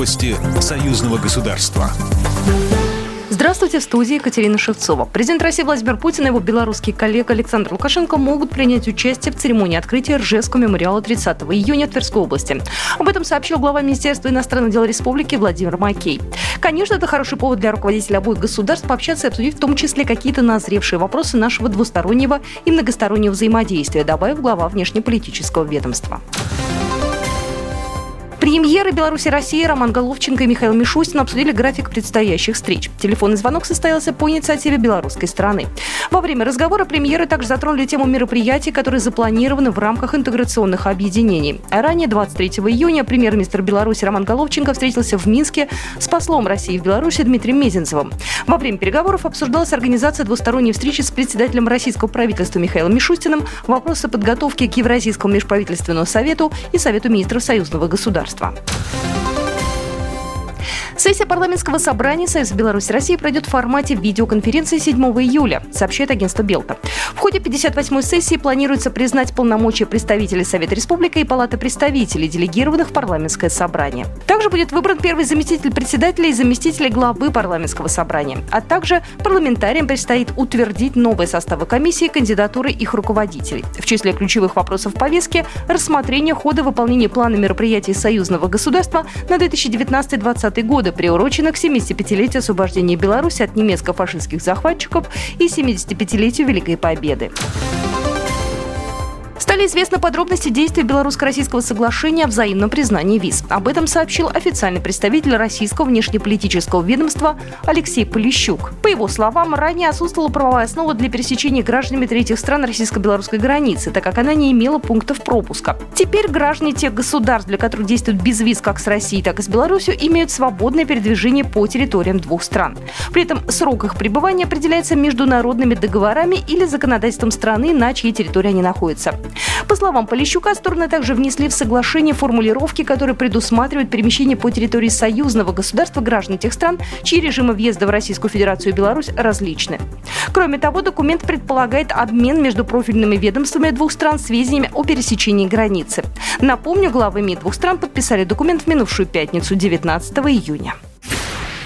Новости союзного государства. Здравствуйте, в студии Екатерина Шевцова. Президент России Владимир Путин и его белорусский коллега Александр Лукашенко могут принять участие в церемонии открытия Ржевского мемориала 30 июня Тверской области. Об этом сообщил глава Министерства иностранных дел Республики Владимир Макей. Конечно, это хороший повод для руководителей обоих государств пообщаться и обсудить в том числе какие-то назревшие вопросы нашего двустороннего и многостороннего взаимодействия, добавив глава внешнеполитического ведомства. Премьеры Беларуси и России Роман Головченко и Михаил Мишустин обсудили график предстоящих встреч. Телефонный звонок состоялся по инициативе белорусской стороны. Во время разговора премьеры также затронули тему мероприятий, которые запланированы в рамках интеграционных объединений. Ранее, 23 июня, премьер-министр Беларуси Роман Головченко встретился в Минске с послом России в Беларуси Дмитрием Мезенцевым. Во время переговоров обсуждалась организация двусторонней встречи с председателем российского правительства Михаилом Мишустиным, вопросы подготовки к Евразийскому межправительственному совету и Совету министров союзного государства. Сессия парламентского собрания Союза Беларуси России пройдет в формате видеоконференции 7 июля, сообщает агентство Белта. В ходе 58-й сессии планируется признать полномочия представителей Совета Республики и Палаты представителей, делегированных в парламентское собрание. Также будет выбран первый заместитель председателя и заместителей главы парламентского собрания. А также парламентариям предстоит утвердить новые составы комиссии кандидатуры их руководителей. В числе ключевых вопросов повестки – рассмотрение хода выполнения плана мероприятий союзного государства на 2019-2020 годы годы, приуроченных к 75-летию освобождения Беларуси от немецко-фашистских захватчиков и 75-летию Великой Победы. Стали известны подробности действий белорусско-российского соглашения о взаимном признании виз. Об этом сообщил официальный представитель российского внешнеполитического ведомства Алексей Полищук. По его словам, ранее отсутствовала правовая основа для пересечения гражданами третьих стран российско-белорусской границы, так как она не имела пунктов пропуска. Теперь граждане тех государств, для которых действует безвиз как с Россией, так и с Беларусью, имеют свободное передвижение по территориям двух стран. При этом срок их пребывания определяется международными договорами или законодательством страны, на чьей территории они находятся. По словам Полищука, стороны также внесли в соглашение формулировки, которые предусматривают перемещение по территории союзного государства граждан тех стран, чьи режимы въезда в Российскую Федерацию и Беларусь различны. Кроме того, документ предполагает обмен между профильными ведомствами двух стран сведениями о пересечении границы. Напомню, главы МИД двух стран подписали документ в минувшую пятницу, 19 июня.